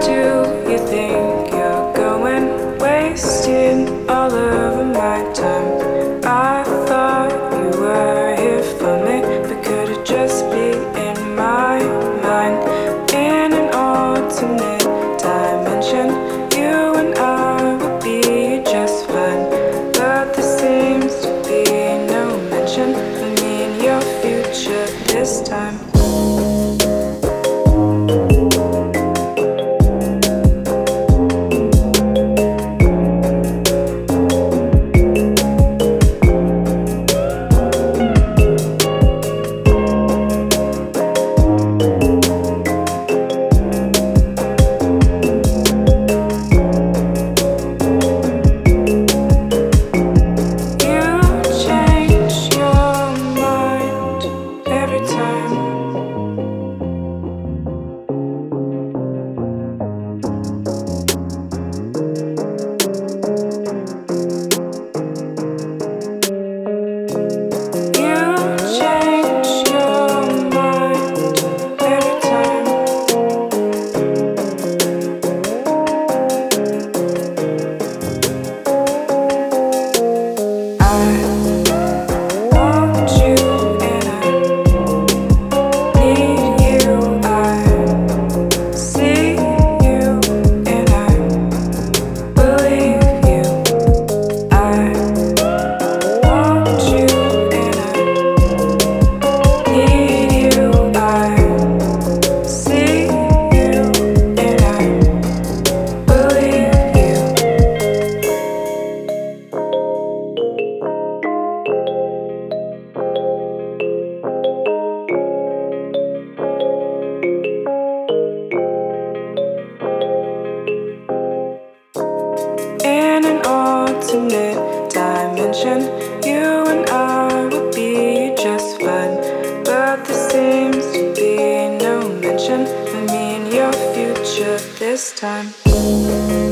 do you think you're going? Wasting all of my time. I thought you were here for me, but could it just be in my mind? In an alternate dimension, you and I would be just fine. But there seems to be no mention for me in your future this time. You and I would be just fine. But there seems to be no mention of me and your future this time.